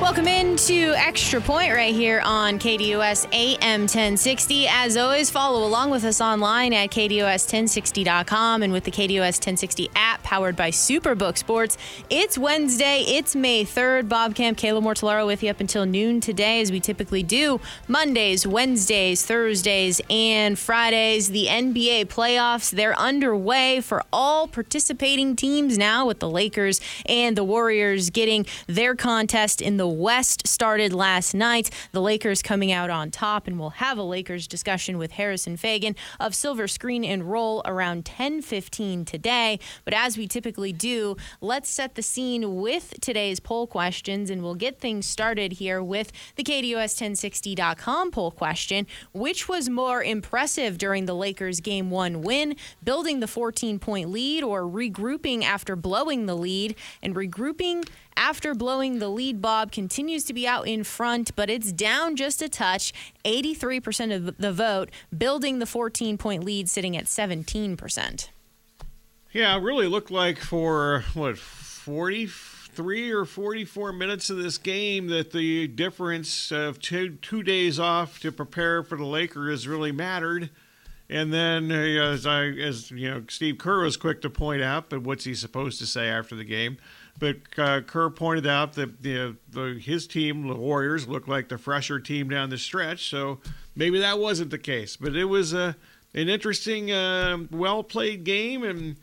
Welcome into Extra Point right here on KDUS AM 1060. As always, follow along with us online at KDUS1060.com and with the KDOS 1060 app powered by Superbook Sports. It's Wednesday, it's May 3rd. Bob Kemp, Kayla Mortellaro with you up until noon today, as we typically do Mondays, Wednesdays, Thursdays, and Fridays. The NBA playoffs, they're underway for all participating teams now, with the Lakers and the Warriors getting their contest in the West started last night. The Lakers coming out on top, and we'll have a Lakers discussion with Harrison Faigen of Silver Screen and Roll around 10:15 today. But as we typically do, let's set the scene with today's poll questions, and we'll get things started here with the KDOS1060.com poll question: Which was more impressive during the Lakers' Game One win, building the 14-point lead, or regrouping after blowing the lead? And regrouping after blowing the lead, Bob continues to be out in front, but it's down just a touch. 83% of the vote, building the 14 point lead, sitting at 17%. Yeah, it really looked like for what, 43 or 44 minutes of this game that the difference of two, two days off to prepare for the Lakers really mattered. And then, uh, as I, as you know, Steve Kerr was quick to point out, but what's he supposed to say after the game? But uh, Kerr pointed out that the, the, his team, the Warriors, looked like the fresher team down the stretch. So maybe that wasn't the case. But it was uh, an interesting, uh, well played game. And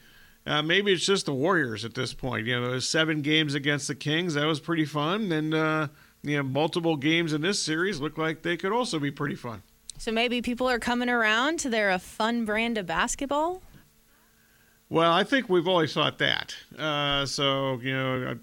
uh, maybe it's just the Warriors at this point. You know, seven games against the Kings. That was pretty fun. And, uh, you know, multiple games in this series look like they could also be pretty fun. So maybe people are coming around to their a fun brand of basketball? Well, I think we've always thought that. Uh, so you know,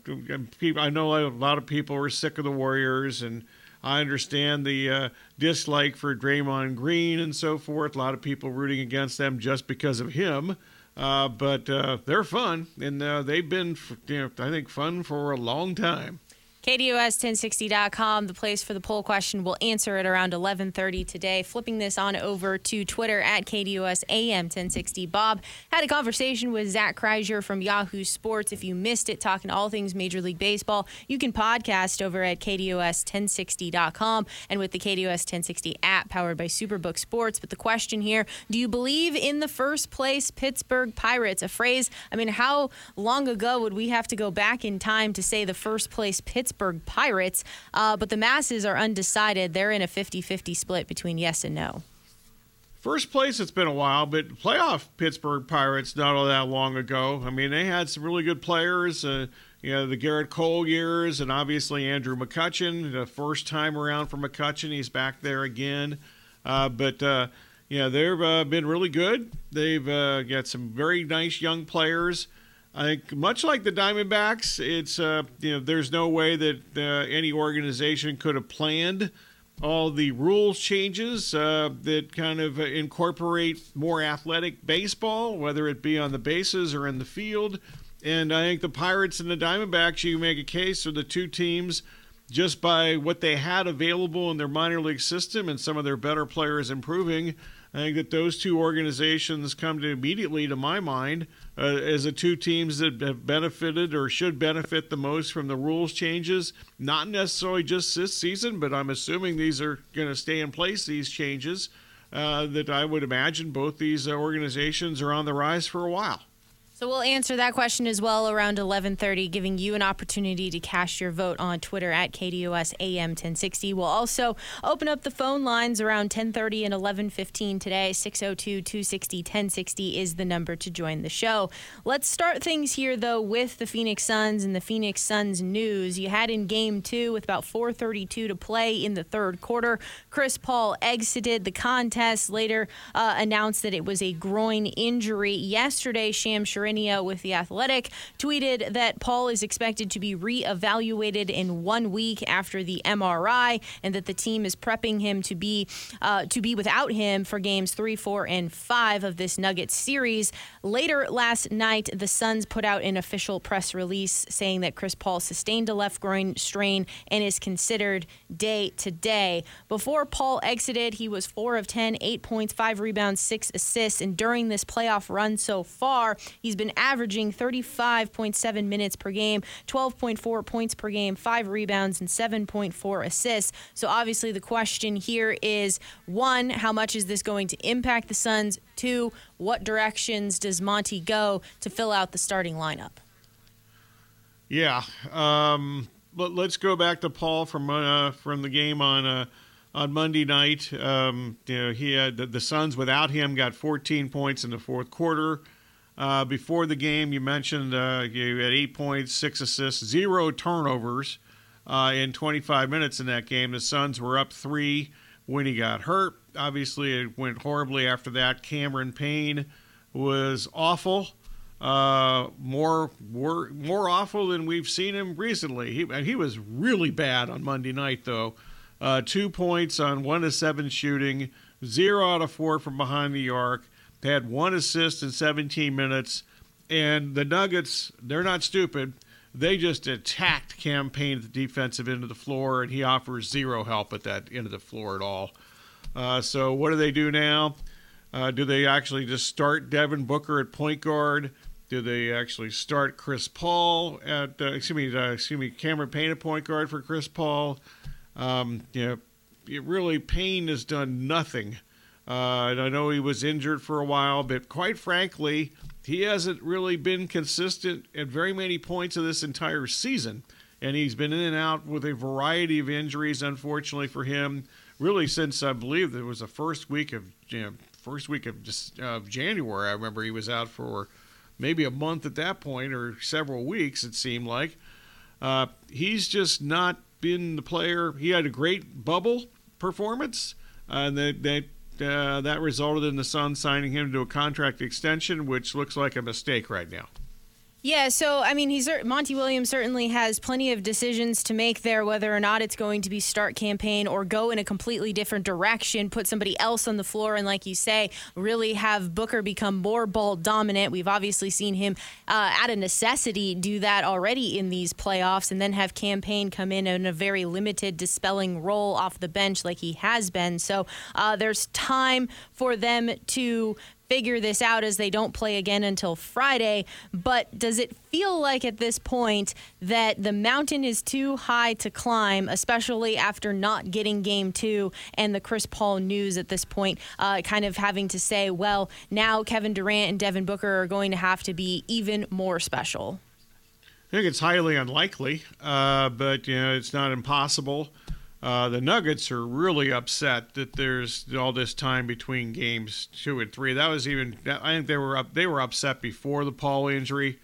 I know a lot of people are sick of the Warriors, and I understand the uh, dislike for Draymond Green and so forth. A lot of people rooting against them just because of him. Uh, but uh, they're fun, and uh, they've been, you know, I think, fun for a long time. KDUS1060.com, the place for the poll question. We'll answer it around 11:30 today. Flipping this on over to Twitter at KDUS AM 1060. Bob had a conversation with Zach Crizer from Yahoo Sports. If you missed it, talking all things Major League Baseball, you can podcast over at KDOS1060.com and with the KDOS 1060 app powered by Superbook Sports. But the question here: Do you believe in the first place Pittsburgh Pirates? A phrase. I mean, how long ago would we have to go back in time to say the first place Pittsburgh? Pittsburgh Pirates, uh, but the masses are undecided. They're in a 50 50 split between yes and no. First place, it's been a while, but playoff Pittsburgh Pirates not all that long ago. I mean, they had some really good players. Uh, you know, the Gerrit Cole years, and obviously Andrew McCutchen, the first time around for McCutchen. He's back there again. Uh, but, uh, yeah, they've uh, been really good. They've uh, got some very nice young players. I think much like the Diamondbacks, it's uh, you know there's no way that uh, any organization could have planned all the rules changes uh, that kind of incorporate more athletic baseball, whether it be on the bases or in the field. And I think the Pirates and the Diamondbacks, you make a case, are the two teams just by what they had available in their minor league system and some of their better players improving. I think that those two organizations come to immediately to my mind uh, as the two teams that have benefited or should benefit the most from the rules changes. Not necessarily just this season, but I'm assuming these are going to stay in place, these changes. Uh, that I would imagine both these organizations are on the rise for a while. So we'll answer that question as well around 11:30, giving you an opportunity to cast your vote on Twitter at KDUS AM 1060. We'll also open up the phone lines around 10:30 and 11:15 today. 602-260-1060 is the number to join the show. Let's start things here though with the Phoenix Suns and the Phoenix Suns news. You had in Game Two with about 4:32 to play in the third quarter. Chris Paul exited the contest. Later uh, announced that it was a groin injury. Yesterday, Charania With The Athletic tweeted that Paul is expected to be reevaluated in one week after the MRI, and that the team is prepping him to be uh, to be without him for games three, four, and five of this Nuggets series. Later last night, the Suns put out an official press release saying that Chris Paul sustained a left groin strain and is considered day to day. Before Paul exited, he was 4 of 10, 8 points, 5 rebounds, 6 assists. And during this playoff run so far, he's been averaging 35.7 minutes per game, 12.4 points per game, 5 rebounds, and 7.4 assists. So obviously, the question here is one, how much is this going to impact the Suns? Two, what directions does Monty go to fill out the starting lineup? Yeah. Um, but let's go back to Paul from uh, from the game on uh, on Monday night. Um, you know, he had the, the Suns without him got 14 points in the fourth quarter. Uh, before the game, you mentioned uh, you had eight points, six assists, zero turnovers uh, in 25 minutes in that game. The Suns were up three when he got hurt. Obviously, it went horribly after that. Cameron Payne was awful. Uh, more, more, more awful than we've seen him recently. He he was really bad on Monday night, though. Uh, two points on one to seven shooting, zero out of four from behind the arc. Had one assist in 17 minutes, and the Nuggets they're not stupid. They just attacked Cam Payne at the defensive end of the floor, and he offers zero help at that end of the floor at all. Uh, so what do they do now? Uh, do they actually just start Devin Booker at point guard? Do they actually start Chris Paul at uh, excuse me uh, excuse me Cameron Payne at point guard for Chris Paul? Um, you know, it really Payne has done nothing. Uh, and I know he was injured for a while, but quite frankly, he hasn't really been consistent at very many points of this entire season. And he's been in and out with a variety of injuries, unfortunately for him, really since I believe it was the first week of you know, first week of uh, January. I remember he was out for maybe a month at that point or several weeks, it seemed like. Uh, he's just not been the player. He had a great bubble performance, uh, and that, that, uh, that resulted in the Suns signing him to a contract extension, which looks like a mistake right now. Yeah, so I mean, he's Monty Williams certainly has plenty of decisions to make there, whether or not it's going to be start Cam Payne or go in a completely different direction, put somebody else on the floor, and like you say, really have Booker become more ball dominant. We've obviously seen him uh, out of necessity do that already in these playoffs, and then have Cam Payne come in in a very limited dispelling role off the bench like he has been. So uh, there's time for them to figure this out as they don't play again until Friday. But does it feel like at this point that the mountain is too high to climb, especially after not getting game two and the Chris Paul news at this point, uh, kind of having to say, well, now Kevin Durant and Devin Booker are going to have to be even more special? I think it's highly unlikely, uh, but you know it's not impossible. Uh, the Nuggets are really upset that there's all this time between games two and three. That was even I think they were up they were upset before the Paul injury.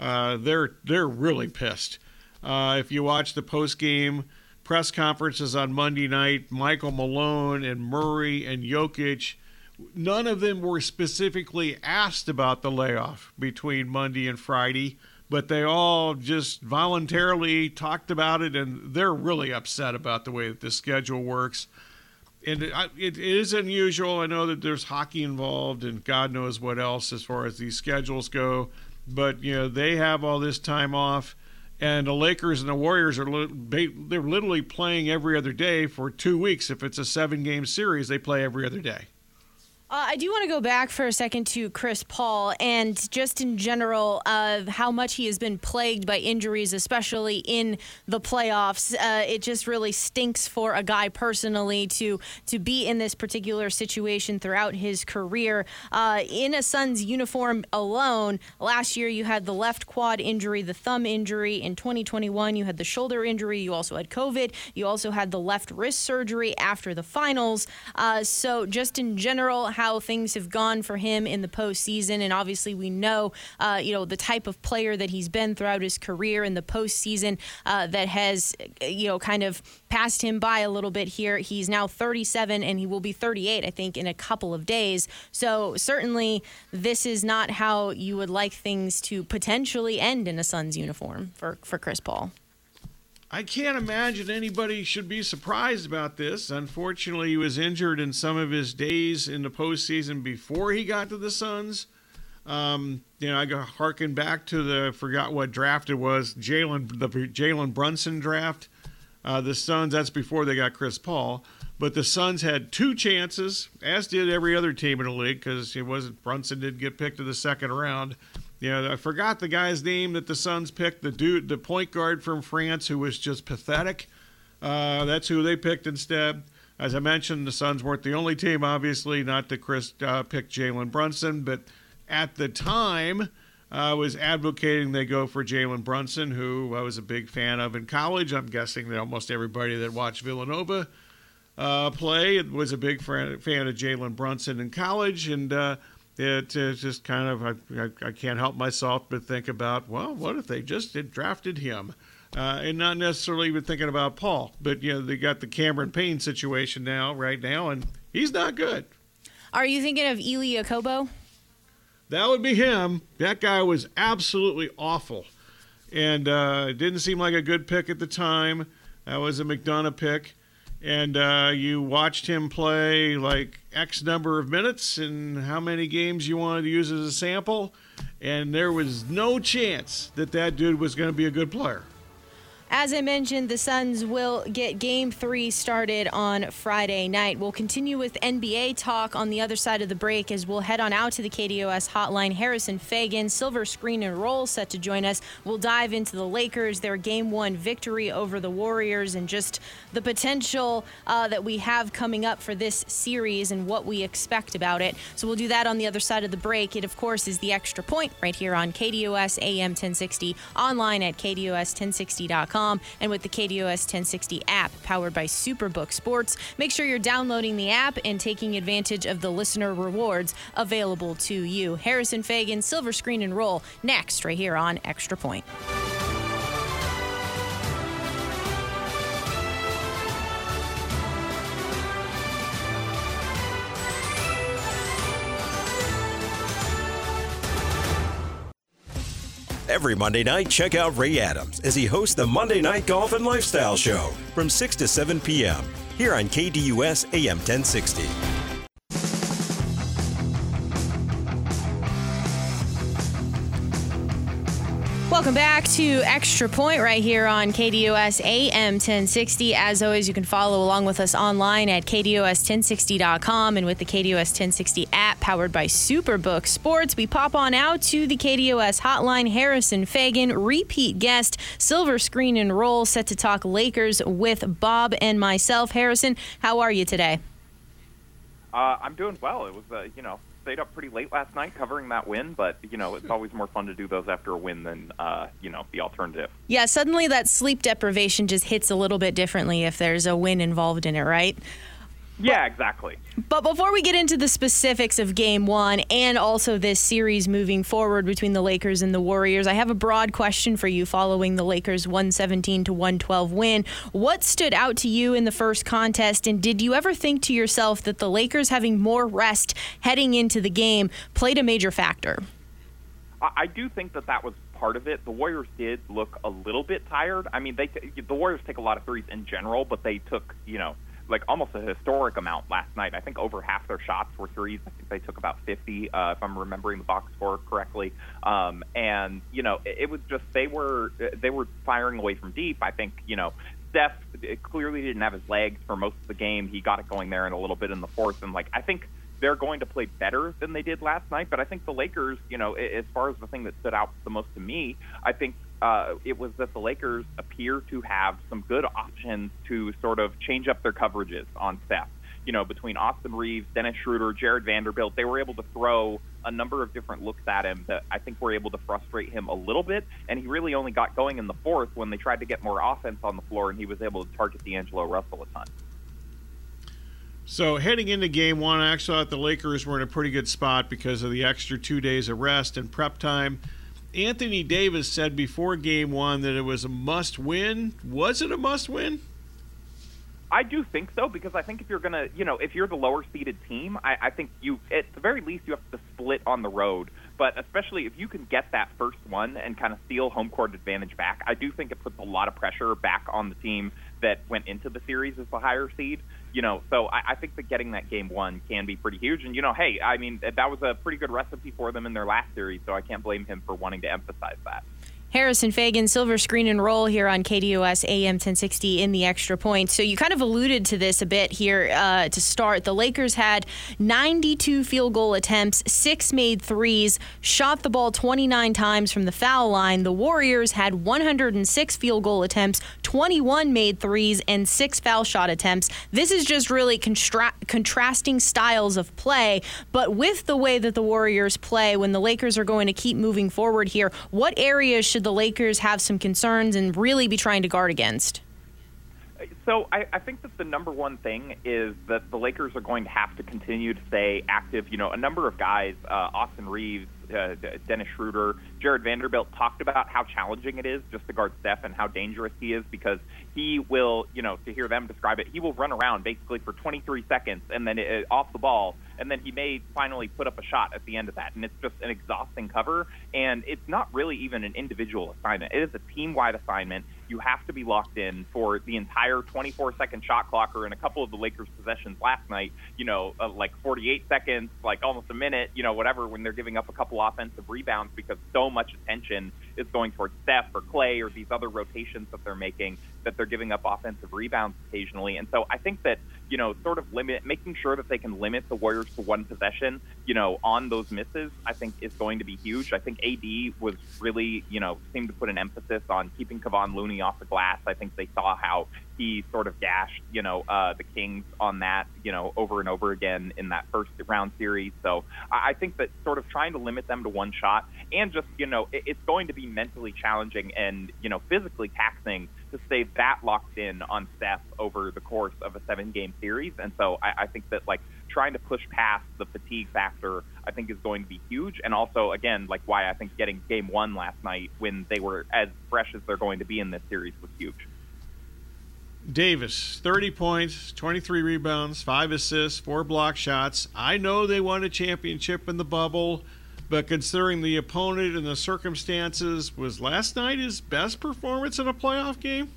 Uh, they're they're really pissed. Uh, if you watch the post game press conferences on Monday night, Michael Malone and Murray and Jokic, none of them were specifically asked about the layoff between Monday and Friday but they all just voluntarily talked about it, and they're really upset about the way that the schedule works. And it, it is unusual. I know that there's hockey involved, and God knows what else as far as these schedules go. But you know they have all this time off, and the Lakers and the Warriors are they're literally playing every other day for two weeks. If it's a seven-game series, they play every other day. Uh, I do want to go back for a second to Chris Paul and just in general of how much he has been plagued by injuries, especially in the playoffs. Uh, it just really stinks for a guy personally to to be in this particular situation throughout his career. Uh, in a Suns uniform alone, last year you had the left quad injury, the thumb injury. In 2021, you had the shoulder injury. You also had COVID. You also had the left wrist surgery after the finals. Uh, so just in general how things have gone for him in the postseason, and obviously we know, uh, you know, the type of player that he's been throughout his career in the postseason uh, that has, you know, kind of passed him by a little bit here. He's now 37 and he will be 38, I think, in a couple of days. So certainly this is not how you would like things to potentially end in a Suns uniform for, for Chris Paul. I can't imagine anybody should be surprised about this. Unfortunately, he was injured in some of his days in the postseason before he got to the Suns. Um, you know, I got harken back to the forgot what draft it was, Jalen the Jalen Brunson draft. Uh, the Suns, that's before they got Chris Paul. But the Suns had two chances, as did every other team in the league, because it wasn't Brunson didn't get picked in the second round. Know, I forgot the guy's name that the Suns picked, the dude, the point guard from France, who was just pathetic. Uh, that's who they picked instead. As I mentioned, the Suns weren't the only team, obviously, not that Chris uh, picked Jalen Brunson, but at the time, I uh, was advocating they go for Jalen Brunson, who I was a big fan of in college. I'm guessing that almost everybody that watched Villanova uh, play was a big fan of Jalen Brunson in college, and uh, it, it's just kind of I, I, I, can't help myself but think about well what if they just had drafted him? Uh, and not necessarily even thinking about paul but you know they got the cameron payne situation now right now and he's not good. Are you thinking of Eli Okobo? that would be him. That guy was absolutely awful. And uh, didn't seem like a good pick at the time. That was a mcdonough pick and uh, you watched him play like X number of minutes and how many games you wanted to use as a sample, and there was no chance that that dude was going to be a good player. As I mentioned, the Suns will get game three started on Friday night. We'll continue with NBA talk on the other side of the break as we'll head on out to the KDOS hotline. Harrison Faigen, Silver Screen and Roll, set to join us. We'll dive into the Lakers, their game one victory over the Warriors, and just the potential uh, that we have coming up for this series and what we expect about it. So we'll do that on the other side of the break. It, of course, is the extra point right here on KDOS AM 1060, online at KDOS1060.com and with the KDOS 1060 app powered by Superbook Sports. Make sure you're downloading the app and taking advantage of the listener rewards available to you. Harrison Faigen, Silver Screen and Roll, next, right here on Extra Point. Every Monday night, check out Ray Adams as he hosts the Monday Night Golf and Lifestyle Show from 6 to 7 p.m. here on KDUS AM 1060. Welcome back to Extra Point right here on KDOS AM 1060. As always, you can follow along with us online at KDOS1060.com and with the KDOS 1060 app powered by Superbook Sports. We pop on out to the KDOS hotline. Harrison Faigen, repeat guest, silver screen and roll, set to talk Lakers with Bob and myself. Harrison, how are you today? Uh, I'm doing well. It was, uh, you know, stayed up pretty late last night covering that win, but you know it's always more fun to do those after a win than uh, you know the alternative. Yeah, suddenly that sleep deprivation just hits a little bit differently if there's a win involved in it, right? Yeah, exactly. But before we get into the specifics of game one and also this series moving forward between the Lakers and the Warriors, I have a broad question for you following the Lakers 117 to 112 win. What stood out to you in the first contest, and did you ever think to yourself that the Lakers having more rest heading into the game played a major factor? I do think that that was part of it. The Warriors did look a little bit tired. I mean, they the Warriors take a lot of threes in general, but they took, you know, like almost a historic amount last night. I think over half their shots were threes. I think they took about 50, uh, if I'm remembering the box score correctly. Um, and you know, it, it was just they were they were firing away from deep. I think you know Steph clearly didn't have his legs for most of the game. He got it going there in a little bit in the fourth, and like I think they're going to play better than they did last night. But I think the Lakers, you know, as far as the thing that stood out the most to me, I think uh, it was that the Lakers appear to have some good options to sort of change up their coverages on Steph. You know, between Austin Reaves, Dennis Schroeder, Jared Vanderbilt, they were able to throw a number of different looks at him that I think were able to frustrate him a little bit. And he really only got going in the fourth when they tried to get more offense on the floor, and he was able to target D'Angelo Russell a ton. So heading into game one, I actually thought the Lakers were in a pretty good spot because of the extra two days of rest and prep time. Anthony Davis said before game one that it was a must win. Was it a must win? I do think so because I think if you're gonna, you know, if you're the lower seeded team, I, I think you, at the very least, you have to split on the road. But especially if you can get that first one and kind of steal home court advantage back, I do think it puts a lot of pressure back on the team that went into the series as the higher seed. You know, so I, I think that getting that game one can be pretty huge. And you know, hey, I mean, that was a pretty good recipe for them in their last series, so I can't blame him for wanting to emphasize that. Harrison Faigen, silver screen and roll here on KDOS AM 1060 in the extra point. So you kind of alluded to this a bit here uh, to start. The Lakers had 92 field goal attempts, six made threes, shot the ball 29 times from the foul line. The Warriors had 106 field goal attempts, 21 made threes, and six foul shot attempts. This is just really contrasting styles of play. But with the way that the Warriors play, when the Lakers are going to keep moving forward here, what areas should the Lakers have some concerns and really be trying to guard against? So I, I think that the number one thing is that the Lakers are going to have to continue to stay active. You know, a number of guys, uh, Austin Reaves, uh, Dennis Schroeder, Jared Vanderbilt talked about how challenging it is just to guard Steph and how dangerous he is because he will, you know, to hear them describe it, he will run around basically for 23 seconds and then it, off the ball, and then he may finally put up a shot at the end of that, and it's just an exhausting cover, and it's not really even an individual assignment. It is a team-wide assignment. You have to be locked in for the entire 24-second shot clock, or in a couple of the Lakers' possessions last night, you know, uh, like 48 seconds, like almost a minute, you know, whatever, when they're giving up a couple offensive rebounds because so much attention is going towards Steph or Clay or these other rotations that they're making that they're giving up offensive rebounds occasionally. And so I think that, you know, sort of limit making sure that they can limit the Warriors to one possession, you know, on those misses, I think is going to be huge. I think AD was really, you know, seemed to put an emphasis on keeping Kevon Looney off the glass. I think they saw how he sort of gashed, you know, uh, the Kings on that, you know, over and over again in that first round series. So I think that sort of trying to limit them to one shot and just, you know, it's going to be mentally challenging and, you know, physically taxing to stay that locked in on Steph over the course of a seven game series. And so I, I think that, like, trying to push past the fatigue factor, I think is going to be huge. And also, again, like why I think getting game one last night when they were as fresh as they're going to be in this series was huge. Davis, 30 points, 23 rebounds, 5 assists, 4 block shots. I know they won a championship in the bubble, but considering the opponent and the circumstances, was last night his best performance in a playoff game?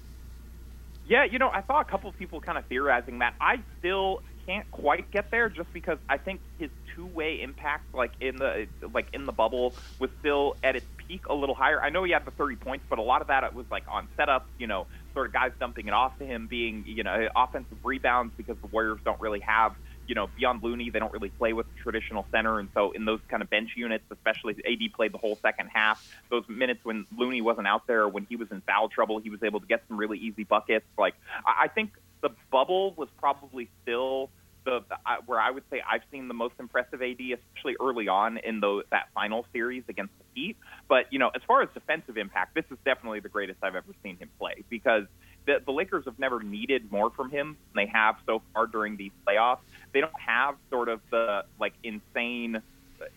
Yeah, you know, I saw a couple of people kind of theorizing that. I still can't quite get there just because I think his two-way impact, like in the like in the bubble, was still at its peak a little higher. I know he had the 30 points, but a lot of that was like on setups, you know, sort of guys dumping it off to him, being you know offensive rebounds because the Warriors don't really have you know, beyond Looney, they don't really play with traditional center. And so in those kind of bench units, especially AD played the whole second half, those minutes when Looney wasn't out there, when he was in foul trouble, he was able to get some really easy buckets. Like, I think the bubble was probably still the where I would say I've seen the most impressive AD, especially early on in the that final series against the Heat. But you know, as far as defensive impact, this is definitely the greatest I've ever seen him play because the, the Lakers have never needed more from him than they have so far during these playoffs. They don't have sort of the like insane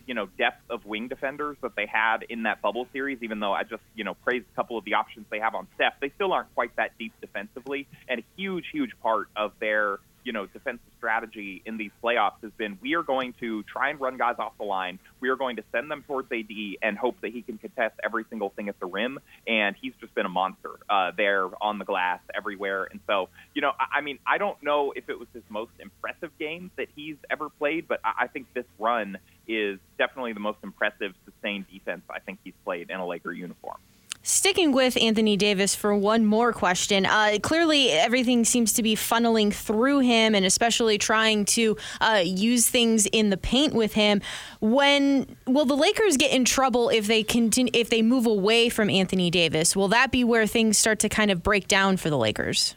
you know depth of wing defenders that they had in that bubble series. Even though I just you know praised a couple of the options they have on Steph, they still aren't quite that deep defensively. And a huge, huge part of their you know, defensive strategy in these playoffs has been we are going to try and run guys off the line. We are going to send them towards AD and hope that he can contest every single thing at the rim. And he's just been a monster uh, there on the glass everywhere. And so, you know, I, I mean, I don't know if it was his most impressive game that he's ever played, but I, I think this run is definitely the most impressive sustained defense I think he's played in a Laker uniform. Sticking with Anthony Davis for one more question. Uh, clearly, everything seems to be funneling through him, and especially trying to uh, use things in the paint with him. When will the Lakers get in trouble if they continue if they move away from Anthony Davis? Will that be where things start to kind of break down for the Lakers?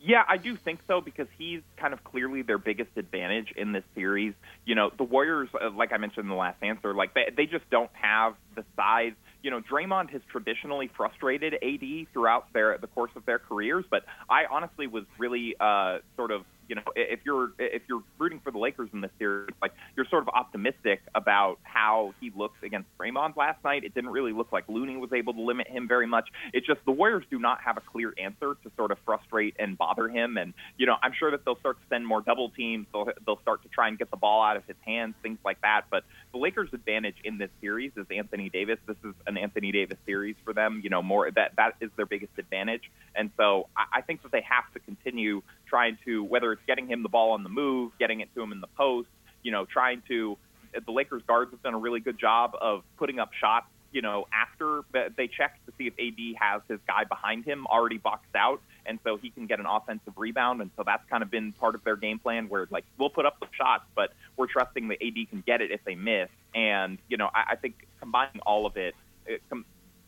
Yeah, I do think so because he's kind of clearly their biggest advantage in this series. You know, the Warriors, uh, like I mentioned in the last answer, like they, they just don't have the size you know, Draymond has traditionally frustrated AD throughout their the course of their careers, but I honestly was really uh, sort of you know, if you're if you're rooting for the Lakers in this series, like you're sort of optimistic about how he looks against Draymond last night. It didn't really look like Looney was able to limit him very much. It's just the Warriors do not have a clear answer to sort of frustrate and bother him. And you know, I'm sure that they'll start to send more double teams. They'll they'll start to try and get the ball out of his hands, things like that. But the Lakers' advantage in this series is Anthony Davis. This is an Anthony Davis series for them. You know, more that that is their biggest advantage. And so I, I think that they have to continue trying to whether it's getting him the ball on the move, getting it to him in the post, you know, trying to. The Lakers guards have done a really good job of putting up shots you know, after they check to see if AD has his guy behind him already boxed out, and so he can get an offensive rebound. And so that's kind of been part of their game plan, where like we'll put up the shots, but we're trusting that AD can get it if they miss. And you know, I, I think combining all of it, it com-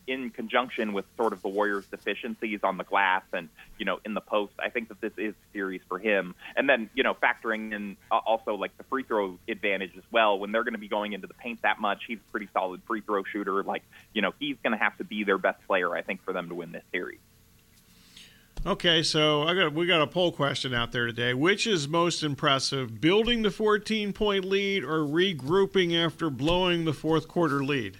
in conjunction with sort of the Warriors' deficiencies on the glass and you know in the post, I think that this is series for him. And then you know factoring in uh, also like the free throw advantage as well. When they're going to be going into the paint that much, he's a pretty solid free throw shooter. Like you know he's going to have to be their best player, I think, for them to win this series. Okay, so I got we got a poll question out there today. Which is most impressive, building the 14 point lead or regrouping after blowing the fourth quarter lead?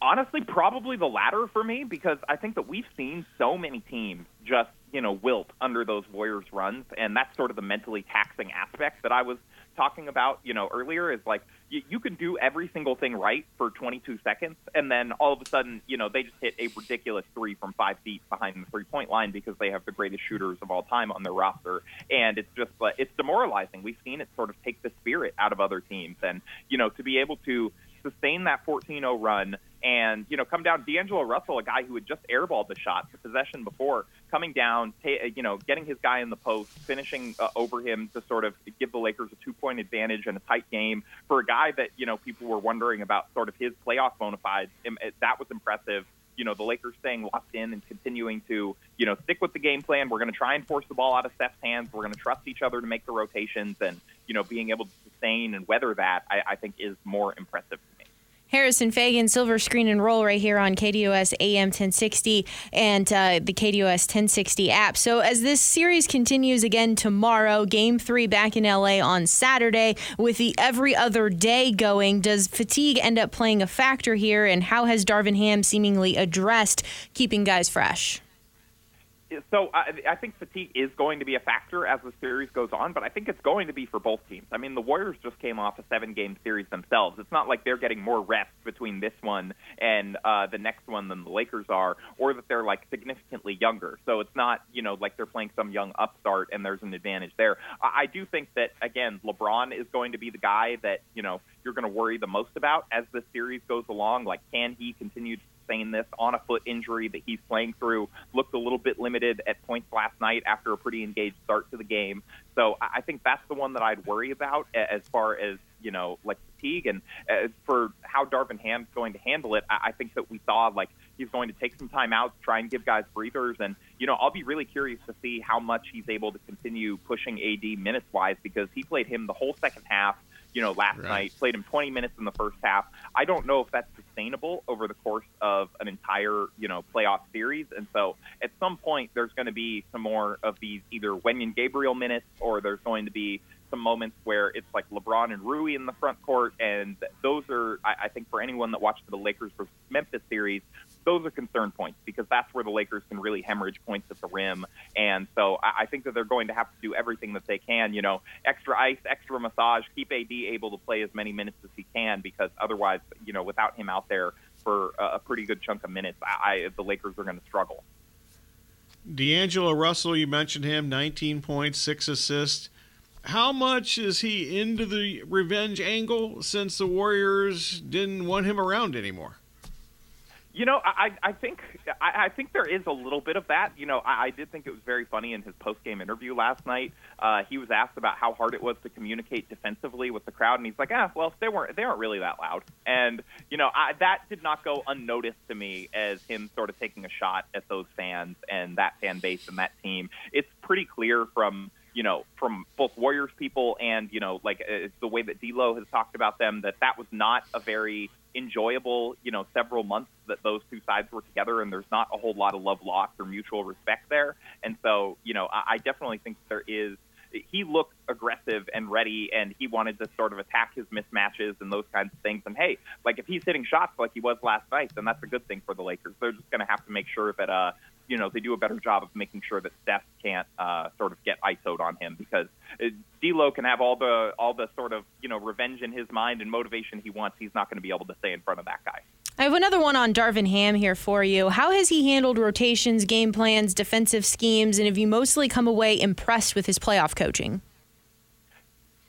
Honestly, probably the latter for me because I think that we've seen so many teams just you know wilt under those Warriors runs, and that's sort of the mentally taxing aspect that I was talking about you know earlier. Is like you, you can do every single thing right for 22 seconds, and then all of a sudden you know they just hit a ridiculous three from five feet behind the three point line because they have the greatest shooters of all time on their roster, and it's just uh, it's demoralizing. We've seen it sort of take the spirit out of other teams, and you know to be able to sustain that 14-0 run and you know come down D'Angelo Russell, a guy who had just airballed the shot, the possession before, coming down, ta- you know, getting his guy in the post, finishing uh, over him to sort of give the Lakers a two point advantage in a tight game for a guy that you know people were wondering about sort of his playoff bona fides. That was impressive. You know, the Lakers staying locked in and continuing to, you know, stick with the game plan. We're going to try and force the ball out of Steph's hands. We're going to trust each other to make the rotations, and you know, being able to sustain and weather that, I, I think, is more impressive Harrison Faigen, Silver Screen and Roll right here on KDOS AM 1060 and uh, the KDOS 1060 app. So, as this series continues again tomorrow, game three back in LA on Saturday, with the every other day going, does fatigue end up playing a factor here? And how has Darvin Ham seemingly addressed keeping guys fresh? So I, I think fatigue is going to be a factor as the series goes on, but I think it's going to be for both teams. I mean, the Warriors just came off a seven-game series themselves. It's not like they're getting more rest between this one and uh, the next one than the Lakers are, or that they're like significantly younger. So it's not, you know, like they're playing some young upstart and there's an advantage there. I, I do think that again, LeBron is going to be the guy that you know you're going to worry the most about as the series goes along. Like, can he continue to sustain this on a foot injury that he's playing through. Looked a little bit limited at points last night after a pretty engaged start to the game. So I think that's the one that I'd worry about as far as you know, like fatigue and uh, for how Darvin Ham's going to handle it. I, I think that we saw like he's going to take some time out, try and give guys breathers, and you know, I'll be really curious to see how much he's able to continue pushing AD minutes wise because he played him the whole second half you know, last right. night, played him 20 minutes in the first half. I don't know if that's sustainable over the course of an entire, you know, playoff series. And so at some point, there's going to be some more of these either Wenyen Gabriel minutes or there's going to be some moments where it's like LeBron and Rui in the front court. And those are, I, I think, for anyone that watched the Lakers versus Memphis series, those are concern points because that's where the Lakers can really hemorrhage points at the rim. And so I, I think that they're going to have to do everything that they can, you know, extra ice, extra massage, keep AD able to play as many minutes as he can because otherwise, you know, without him out there for a, a pretty good chunk of minutes, I, I the Lakers are going to struggle. D'Angelo Russell, you mentioned him, 19 points, six assists. How much is he into the revenge angle since the Warriors didn't want him around anymore? You know, I I think I, I think there is a little bit of that. You know, I, I did think it was very funny in his post game interview last night. Uh, he was asked about how hard it was to communicate defensively with the crowd, and he's like, "Ah, well, they weren't they aren't really that loud." And you know, I, that did not go unnoticed to me as him sort of taking a shot at those fans and that fan base and that team. It's pretty clear from you know, from both Warriors people and, you know, like uh, the way that D'Lo has talked about them, that that was not a very enjoyable, you know, several months that those two sides were together, and there's not a whole lot of love lost or mutual respect there. And so, you know, I, I definitely think there is. He looked aggressive and ready, and he wanted to sort of attack his mismatches and those kinds of things. And hey, like if he's hitting shots like he was last night, then that's a good thing for the Lakers. They're just going to have to make sure that uh, you know they do a better job of making sure that Steph can't uh, sort of get isoed on him because uh, D'Lo can have all the all the sort of you know revenge in his mind and motivation he wants. He's not going to be able to stay in front of that guy. I have another one on Darvin Ham here for you. How has he handled rotations, game plans, defensive schemes, and have you mostly come away impressed with his playoff coaching?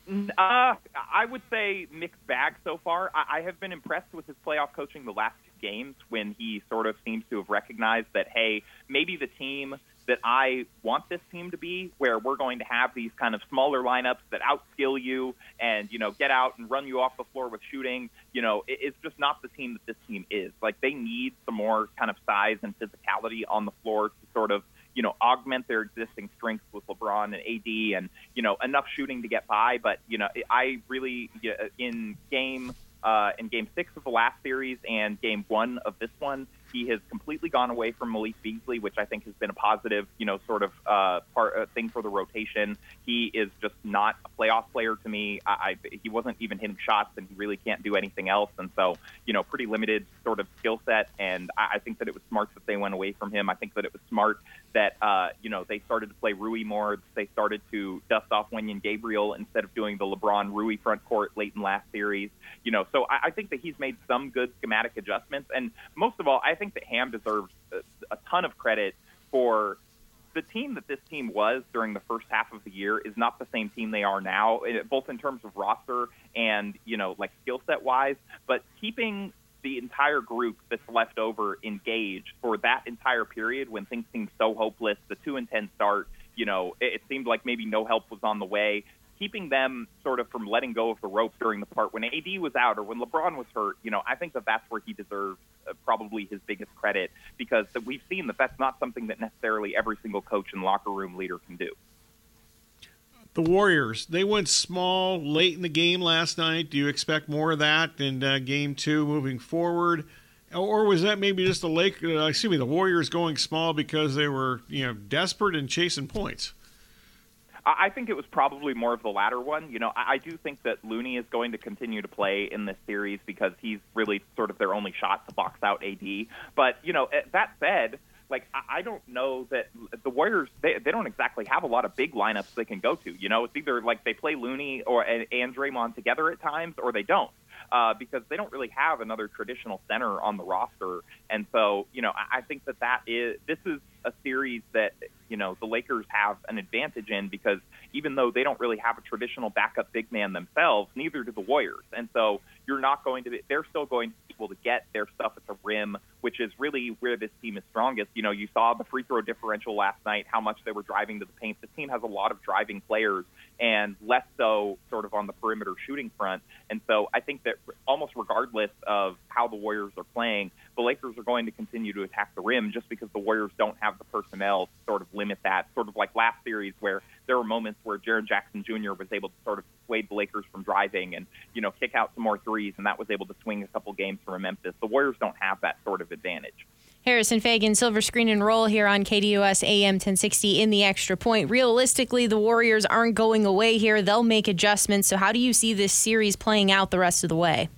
Uh, I would say mixed bag so far. I, I have been impressed with his playoff coaching the last two games when he sort of seems to have recognized that, hey, maybe the team that I want this team to be, where we're going to have these kind of smaller lineups that outskill you and, you know, get out and run you off the floor with shooting, you know, it, it's just not the team that this team is. Like, they need some more kind of size and physicality on the floor to sort of – you know, augment their existing strengths with LeBron and AD and, you know, enough shooting to get by. But, you know, I really, in game, uh, in game six of the last series and game one of this one, he has completely gone away from Malik Beasley, which I think has been a positive, you know, sort of uh, part uh, thing for the rotation. He is just not a playoff player to me. I, I he wasn't even hitting shots, and he really can't do anything else. And so, you know, pretty limited sort of skill set. And I, I think that it was smart that they went away from him. I think that it was smart that uh, you know they started to play Rui more. They started to dust off Wenyen Gabriel instead of doing the LeBron Rui front court late in last series. You know, so I, I think that he's made some good schematic adjustments, and most of all, I think that Ham deserves a, a ton of credit for the team that this team was during the first half of the year is not the same team they are now, eh, both in terms of roster and you know like skill set wise. But keeping the entire group that's left over engaged for that entire period when things seemed so hopeless, the two and ten start, you know, it, it seemed like maybe no help was on the way keeping them sort of from letting go of the rope during the part when AD was out or when LeBron was hurt, you know, I think that that's where he deserves uh, probably his biggest credit because we've seen that that's not something that necessarily every single coach and locker room leader can do. The Warriors, they went small late in the game last night. Do you expect more of that in uh, game two moving forward? Or was that maybe just the Lake? Uh, excuse me, the Warriors going small because they were, you know, desperate and chasing points. I think it was probably more of the latter one. You know, I do think that Looney is going to continue to play in this series because he's really sort of their only shot to box out AD. But you know, eh, that said, like I don't know that the Warriors they they don't exactly have a lot of big lineups they can go to. You know, it's either like they play Looney or and Draymond together at times, or they don't. Uh, because they don't really have another traditional center on the roster, and so you know I, think that that is this is a series that you know the Lakers have an advantage in because even though they don't really have a traditional backup big man themselves, neither do the Warriors. And so you're not going to be, they're still going to be able to get their stuff at the rim, which is really where this team is strongest. You know, you saw the free throw differential last night, how much they were driving to the paint. This team has a lot of driving players and less so sort of on the perimeter shooting front. And so I think that almost regardless of how the Warriors are playing, the Lakers are going to continue to attack the rim just because the Warriors don't have the personnel to sort of limit that. Sort of like last series where there were moments where Jaren Jackson Jr. was able to sort of dissuade the Lakers from driving and, you know, kick out some more threes, and that was able to swing a couple games from Memphis. The Warriors don't have that sort of advantage. Harrison Faigen, silver screen and roll here on KDUS AM 1060 in the extra point. Realistically, the Warriors aren't going away here. They'll make adjustments. So, how do you see this series playing out the rest of the way?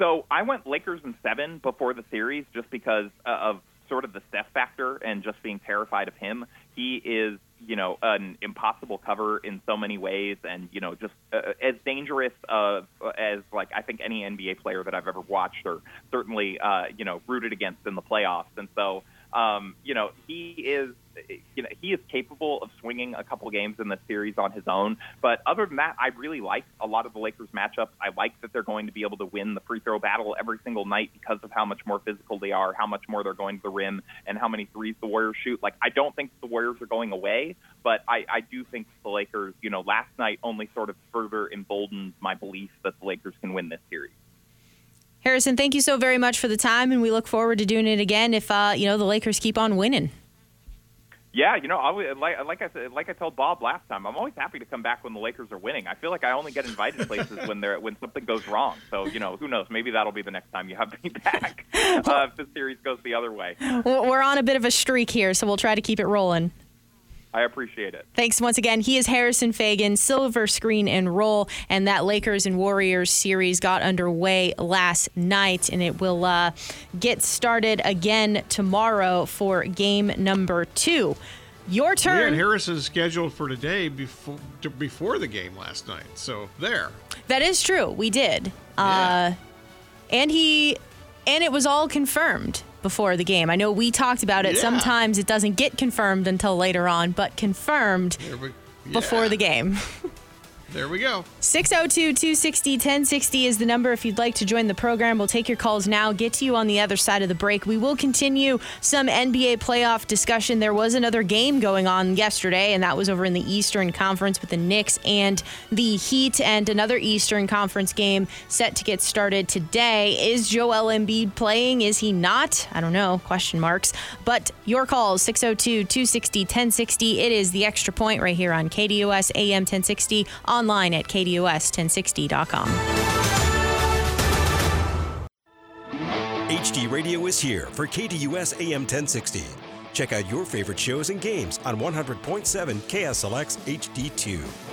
So, I went Lakers in seven before the series just because uh, of sort of the Steph factor and just being terrified of him. He is you know an impossible cover in so many ways, and you know just uh, as dangerous uh, as like I think any NBA player that I've ever watched or certainly uh, you know rooted against in the playoffs. And so um, you know he is you know, he is capable of swinging a couple games in the series on his own. But other than that, I really like a lot of the Lakers matchups. I like that they're going to be able to win the free throw battle every single night because of how much more physical they are, how much more they're going to the rim, and how many threes the Warriors shoot. Like, I don't think the Warriors are going away, but I, I do think the Lakers, you know, last night only sort of further emboldened my belief that the Lakers can win this series. Harrison, thank you so very much for the time, and we look forward to doing it again if uh, you know the Lakers keep on winning. Yeah, you know, I, like like I said, like I told Bob last time, I'm always happy to come back when the Lakers are winning. I feel like I only get invited places when they're when something goes wrong. So you know, who knows? Maybe that'll be the next time you have me back uh, if the series goes the other way. We're on a bit of a streak here, so we'll try to keep it rolling. I appreciate it. Thanks once again. He is Harrison Faigen, Silver Screen and Roll, and that Lakers and Warriors series got underway last night, and it will uh, get started again tomorrow for game number two. Your turn. Yeah, Harrison is scheduled for today before before the game last night. So there. That is true. We did. Yeah. Uh, and he, and it was all confirmed before the game. I know we talked about it. Yeah. Sometimes it doesn't get confirmed until later on, but confirmed we, yeah. before the game. There we go. 602 260 1060 is the number if you'd like to join the program. We'll take your calls now, get to you on the other side of the break. We will continue some NBA playoff discussion. There was another game going on yesterday, and that was over in the Eastern Conference with the Knicks and the Heat, and another Eastern Conference game set to get started today. Is Joel Embiid playing? Is he not? I don't know. Question marks. But your calls 602 260 1060. It is the extra point right here on KDUS AM 1060 on online at KDUS1060.com. HD Radio is here for KDUS AM 1060. Check out your favorite shows and games on 100.7 KSLX HD2.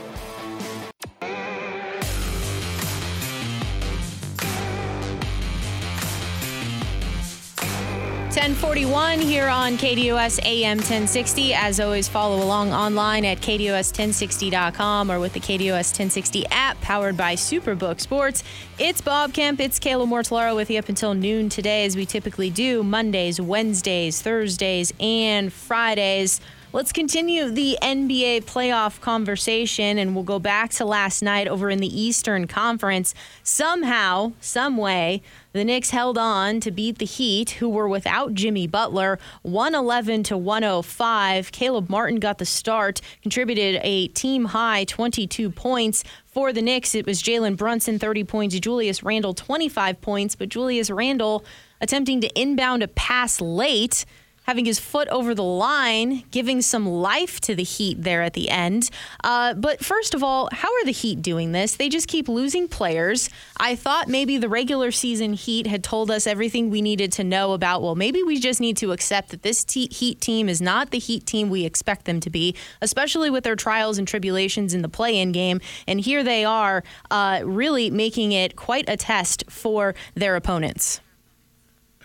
1041 here on KDUS AM 1060. As always, follow along online at KDUS1060.com or with the KDUS 1060 app powered by Superbook Sports. It's Bob Kemp. It's Kayla Mortellaro with you up until noon today, as we typically do Mondays, Wednesdays, Thursdays, and Fridays. Let's continue the NBA playoff conversation, and we'll go back to last night over in the Eastern Conference. Somehow, some way, the Knicks held on to beat the Heat, who were without Jimmy Butler, 111 to 105. Caleb Martin got the start, contributed a team high 22 points. For the Knicks, it was Jalen Brunson 30 points, Julius Randle 25 points, but Julius Randle attempting to inbound a pass late having his foot over the line, giving some life to the Heat there at the end. Uh, but first of all, how are the Heat doing this? They just keep losing players. I thought maybe the regular season Heat had told us everything we needed to know about, well, maybe we just need to accept that this te- Heat team is not the Heat team we expect them to be, especially with their trials and tribulations in the play in game. And here they are, uh, really making it quite a test for their opponents.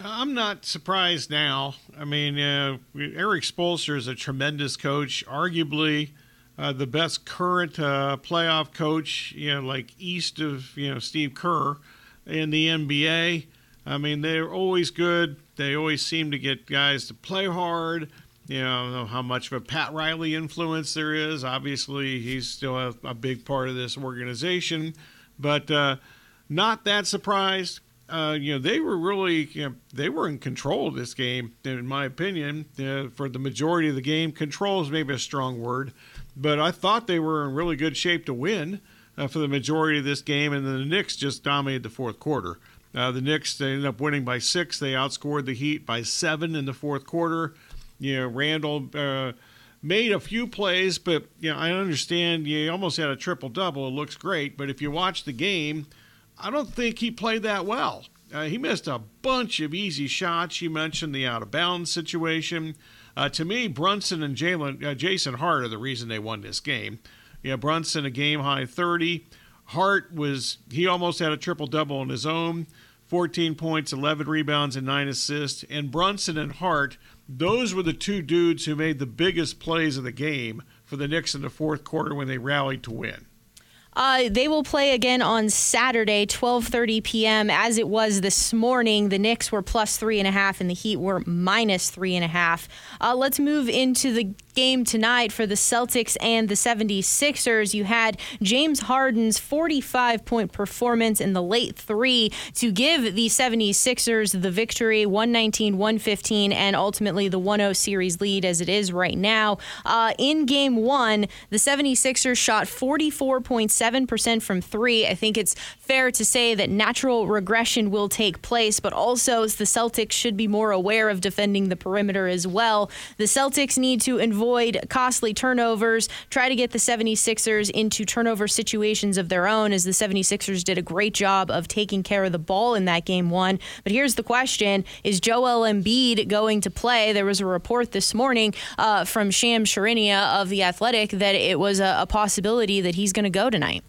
I'm not surprised now. I mean, uh, Erik Spoelstra is a tremendous coach, arguably uh, the best current uh, playoff coach, you know, like east of you know Steve Kerr in the NBA. I mean, they're always good. They always seem to get guys to play hard. You know how much of a Pat Riley influence there is. Obviously, he's still a, a big part of this organization, but uh, not that surprised uh, you know, they were really, you know, they were in control of this game, in my opinion, uh, for the majority of the game. Control is maybe a strong word, but I thought they were in really good shape to win uh, for the majority of this game, and then the Knicks just dominated the fourth quarter. Uh, the Knicks they ended up winning by six. They outscored the Heat by seven in the fourth quarter. You know, Randle uh, made a few plays, but you know, I understand you almost had a triple double. It looks great, but if you watch the game I don't think he played that well. Uh, he missed a bunch of easy shots. You mentioned the out of bounds situation. Uh, to me, Brunson and Jalen, uh, Jason Hart are the reason they won this game. Yeah, Brunson a game high 30. Hart was he almost had a triple double on his own, 14 points, 11 rebounds, and nine assists. And Brunson and Hart, those were the two dudes who made the biggest plays of the game for the Knicks in the fourth quarter when they rallied to win. Uh, they will play again on Saturday, 12:30 p.m. As it was this morning, the Knicks were plus three and a half, and the Heat were minus three and a half. Uh, let's move into the game tonight for the Celtics and the 76ers. You had James Harden's 45 point performance in the late three to give the 76ers the victory 119 115 and ultimately the 1 0 series lead as it is right now. Uh, in game one, the 76ers shot 44.7% from three. I think it's fair to say that natural regression will take place, but also the Celtics should be more aware of defending the perimeter as well. The Celtics need to involve avoid costly turnovers, try to get the 76ers into turnover situations of their own, as the 76ers did a great job of taking care of the ball in that game one. But here's the question Is Joel Embiid going to play? There was a report this morning uh, from Shams Charania of The Athletic that it was a, a possibility that he's going to go tonight.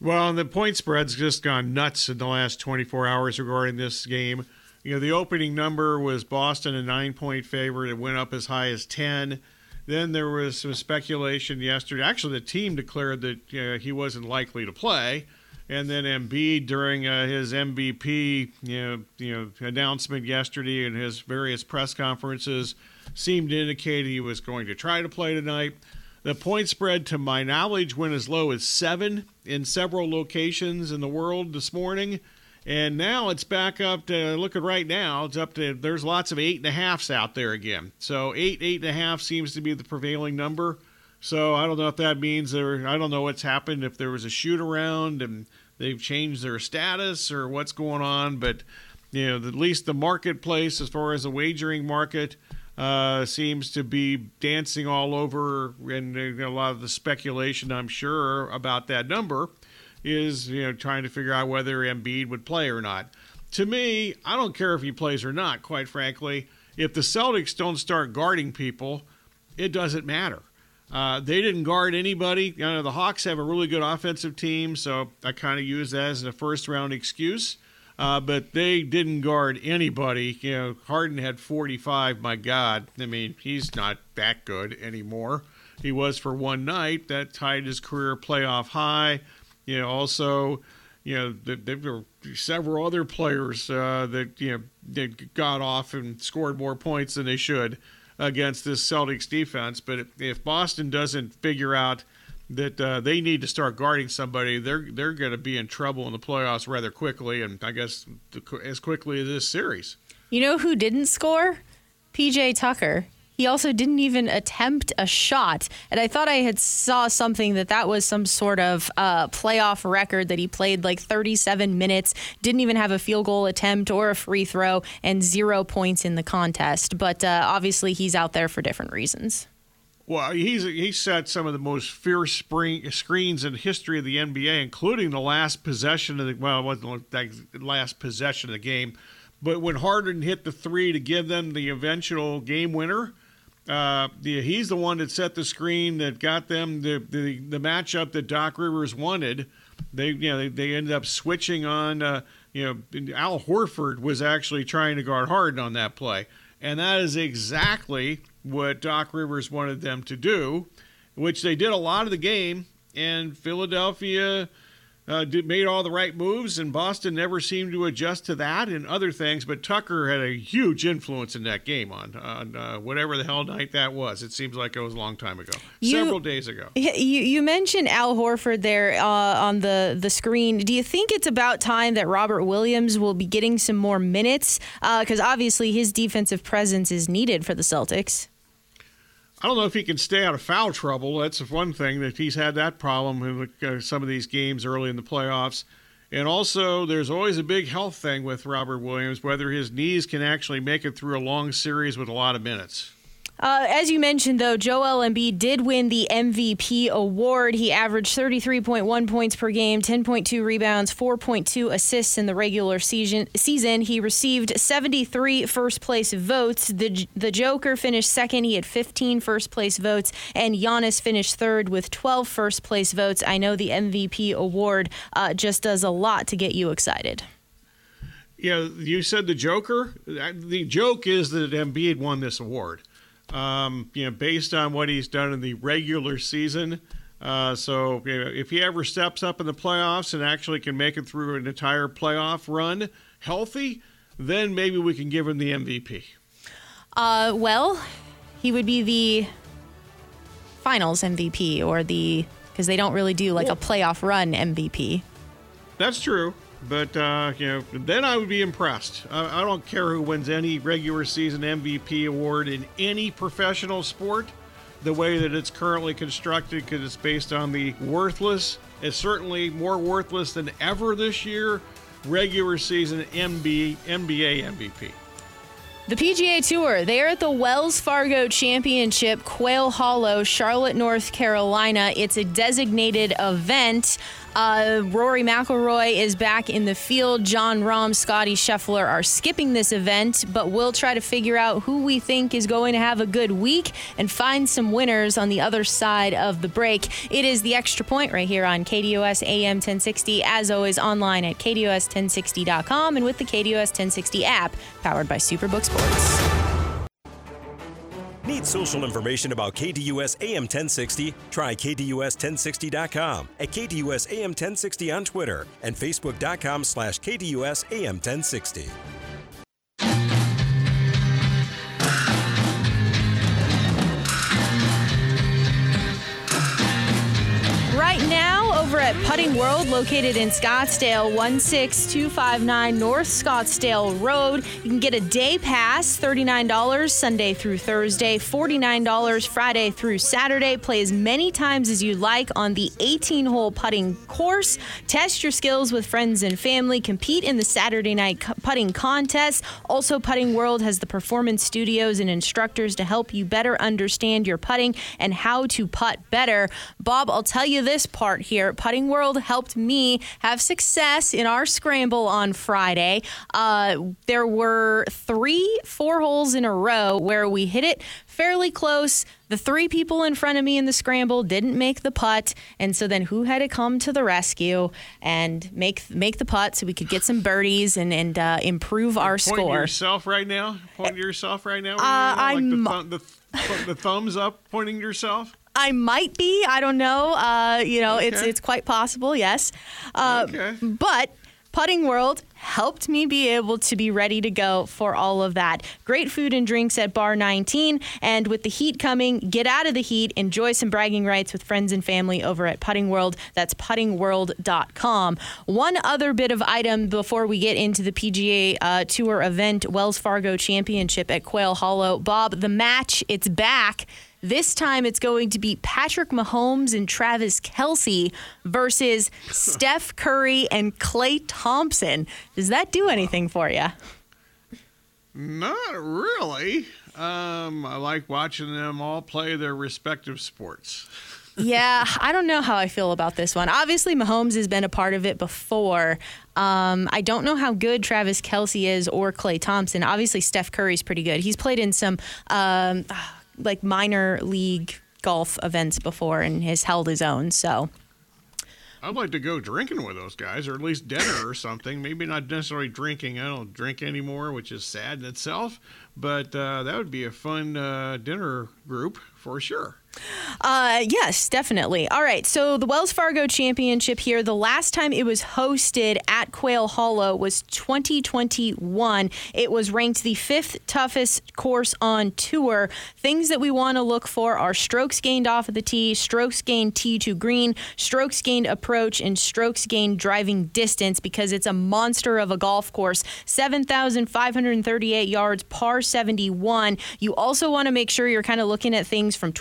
Well, the point spread's just gone nuts in the last 24 hours regarding this game. You know, the opening number was Boston a nine point favorite. It went up as high as 10. Then there was some speculation yesterday. Actually, the team declared that he wasn't likely to play. And then Embiid, during uh, his MVP you know, you know, announcement yesterday and his various press conferences, seemed to indicate he was going to try to play tonight. The point spread, to my knowledge, went as low as seven in several locations in the world this morning. And now it's back up to look at right now. It's up to there's lots of eight and a halfs out there again. So eight, eight and a half seems to be the prevailing number. So I don't know if that means there. I don't know what's happened if there was a shoot around and they've changed their status or what's going on. But you know, at least the marketplace, as far as the wagering market, uh, seems to be dancing all over, and a lot of the speculation, I'm sure, about that number is you know trying to figure out whether Embiid would play or not. To me, I don't care if he plays or not. Quite frankly, if the Celtics don't start guarding people, it doesn't matter. Uh, they didn't guard anybody. You know, the Hawks have a really good offensive team, so I kind of use that as a first round excuse. Uh, but they didn't guard anybody. You know, Harden had 45. My God, I mean, he's not that good anymore. He was for one night. That tied his career playoff high. You know, also, you know, there were several other players uh, that you know that got off and scored more points than they should against this Celtics defense. But if Boston doesn't figure out that uh, they need to start guarding somebody, they're they're going to be in trouble in the playoffs rather quickly, and I guess as quickly as this series. You know who didn't score? PJ Tucker. He also didn't even attempt a shot, and I thought I had saw something that that was some sort of uh, playoff record that he played like 37 minutes, didn't even have a field goal attempt or a free throw, and zero points in the contest. But uh, obviously, he's out there for different reasons. Well, he's he set some of the most fierce spring, screens in history of the NBA, including the last possession of the well, it wasn't the last possession of the game, but when Harden hit the three to give them the eventual game winner, uh, he's the one that set the screen that got them the the, the matchup that Doc Rivers wanted. They you know they, they ended up switching on. Uh, you know, Al Horford was actually trying to guard Harden on that play, and that is exactly what Doc Rivers wanted them to do, which they did a lot of the game. And Philadelphia uh, did, made all the right moves, and Boston never seemed to adjust to that and other things. But Tucker had a huge influence in that game on, on uh, whatever the hell night that was. It seems like it was a long time ago, you, several days ago. You, you mentioned Al Horford there uh, on the, the screen. Do you think it's about time that Robert Williams will be getting some more minutes? Because uh, obviously his defensive presence is needed for the Celtics. I don't know if he can stay out of foul trouble. That's one thing that he's had that problem in uh, some of these games early in the playoffs. And also, there's always a big health thing with Robert Williams, whether his knees can actually make it through a long series with a lot of minutes. Uh, as you mentioned, though, Joel Embiid did win the MVP award. He averaged 33.1 points per game, 10.2 rebounds, 4.2 assists in the regular season. Season he received 73 first place votes. The the Joker finished second. He had 15 first place votes, and Giannis finished third with 12 first place votes. I know the MVP award uh, just does a lot to get you excited. Yeah, you said the Joker. The joke is that Embiid won this award um, you know, based on what he's done in the regular season. Uh, so you know, if he ever steps up in the playoffs and actually can make it through an entire playoff run healthy, then maybe we can give him the MVP. Uh, well, he would be the finals MVP or the because they don't really do like a playoff run MVP. That's true. But uh, you know, then I would be impressed. I, I don't care who wins any regular season MVP award in any professional sport. The way that it's currently constructed, because it's based on the worthless, it's certainly more worthless than ever this year. Regular season MB, NBA MVP. The PGA Tour, they are at the Wells Fargo Championship, Quail Hollow, Charlotte, North Carolina. It's a designated event. Uh, Rory McIlroy is back in the field. Jon Rahm, Scottie Scheffler are skipping this event, but we'll try to figure out who we think is going to have a good week and find some winners on the other side of the break. It is the extra point right here on KDUS AM 1060, as always, online at KDUS1060.com and with the KDUS 1060 app, powered by Superbook Sports. Need social information about KDUS AM 1060? Try KDUS1060.com, at KDUS AM 1060 on Twitter, and Facebook.com slash KDUS AM 1060. Over at Putting World, located in Scottsdale, 16259 North Scottsdale Road, you can get a day pass, $39 Sunday through Thursday, $49 Friday through Saturday. Play as many times as you like on the 18 hole putting course. Test your skills with friends and family. Compete in the Saturday night putting contest. Also, Putting World has the performance studios and instructors to help you better understand your putting and how to putt better. Bob, I'll tell you this part here. Putting World helped me have success in our scramble on Friday. Uh, there were three, four holes in a row where we hit it fairly close. The three people in front of me in the scramble didn't make the putt, and so then who had to come to the rescue and make make the putt so we could get some birdies and and uh, improve our Point score. to yourself right now. Point to yourself right now. Uh, like I'm- the, thumb, the, th- the thumbs up, pointing to yourself. I might be. I don't know. Uh, you know, it's it's quite possible. Yes, uh, Okay. but Putting World helped me be able to be ready to go for all of that. Great food and drinks at Bar 19, and with the heat coming, get out of the heat. Enjoy some bragging rights with friends and family over at Putting World. That's puttingworld.com. One other bit of item before we get into the PGA uh, Tour event, Wells Fargo Championship at Quail Hollow. Bob, the match, it's back. This time it's going to be Patrick Mahomes and Travis Kelce versus Steph Curry and Klay Thompson. Does that do anything for you? Not really. Um, I like watching them all play their respective sports. yeah, I don't know how I feel about this one. Obviously, Mahomes has been a part of it before. Um, I don't know how good Travis Kelce is or Klay Thompson. Obviously, Steph Curry's pretty good. He's played in some um, like minor league golf events before and has held his own. So. I'd like to go drinking with those guys, or at least dinner or something. Maybe not necessarily drinking. I don't drink anymore, which is sad in itself. But uh, that would be a fun uh, dinner group for sure. Uh, yes, definitely. All right. So the Wells Fargo Championship here, the last time it was hosted at Quail Hollow was 2021. It was ranked the fifth toughest course on tour. Things that we want to look for are strokes gained off of the tee, strokes gained tee to green, strokes gained approach, and strokes gained driving distance because it's a monster of a golf course. 7,538 yards, par 71. You also want to make sure you're kind of looking at things from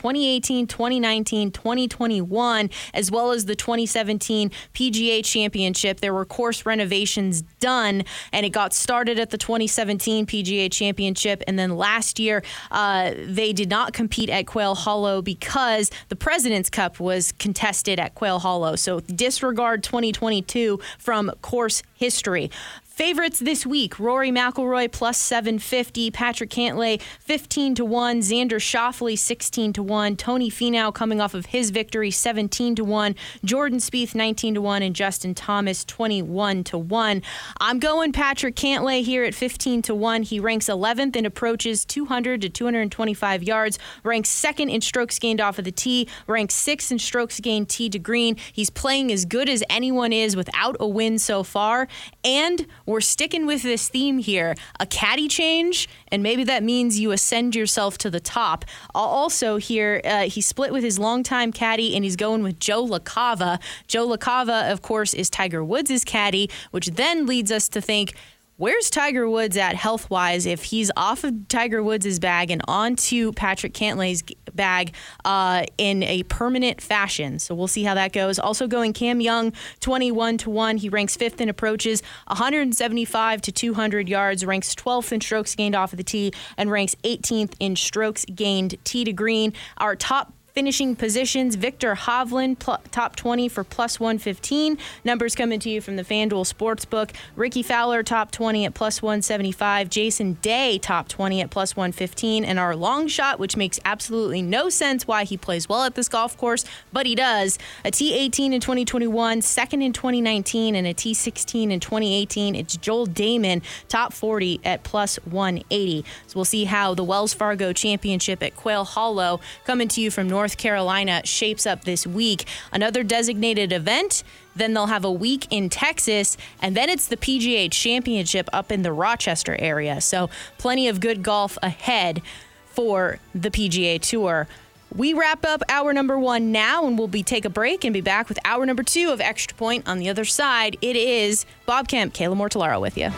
2018. 2019, 2021, as well as the 2017 PGA Championship. There were course renovations done, and it got started at the 2017 PGA Championship. And then last year, uh, they did not compete at Quail Hollow because the President's Cup was contested at Quail Hollow. So disregard 2022 from course history. Favorites this week: Rory McIlroy plus 750, Patrick Cantlay 15 to one, Xander Schauffele 16 to one, Tony Finau coming off of his victory 17 to one, Jordan Spieth 19 to one, and Justin Thomas 21 to one. I'm going Patrick Cantlay here at 15 to one. He ranks 11th in approaches 200 to 225 yards, ranks second in strokes gained off of the tee, ranks sixth in strokes gained tee to green. He's playing as good as anyone is without a win so far, and we're sticking with this theme here a caddy change, and maybe that means you ascend yourself to the top. Also, here, uh, he split with his longtime caddy, and he's going with Joe LaCava. Joe LaCava, of course, is Tiger Woods' caddy, which then leads us to think. Where's Tiger Woods at health wise if he's off of Tiger Woods' bag and onto Patrick Cantlay's bag uh, in a permanent fashion. So we'll see how that goes. Also going Cam Young, 21 to 1. He ranks fifth in approaches, 175 to 200 yards, ranks 12th in strokes gained off of the tee, and ranks 18th in strokes gained tee to green. Our top finishing positions. Viktor Hovland, pl- top 20 for plus 115. Numbers coming to you from the FanDuel Sportsbook. Rickie Fowler, top 20 at plus 175. Jason Day, top 20 at plus 115. And our long shot, which makes absolutely no sense why he plays well at this golf course, but he does. A T18 in 2021, second in 2019, and a T16 in 2018. It's Joel Dahmen, top 40 at plus 180. So we'll see how the Wells Fargo Championship at Quail Hollow coming to you from North. North Carolina shapes up this week. Another designated event. Then they'll have a week in Texas, and then it's the PGA Championship up in the Rochester area. So, plenty of good golf ahead for the PGA Tour. We wrap up hour number one now, and we'll be take a break and be back with hour number two of Extra Point on the other side. It is Bob Kemp, Kayla Mortellaro with you.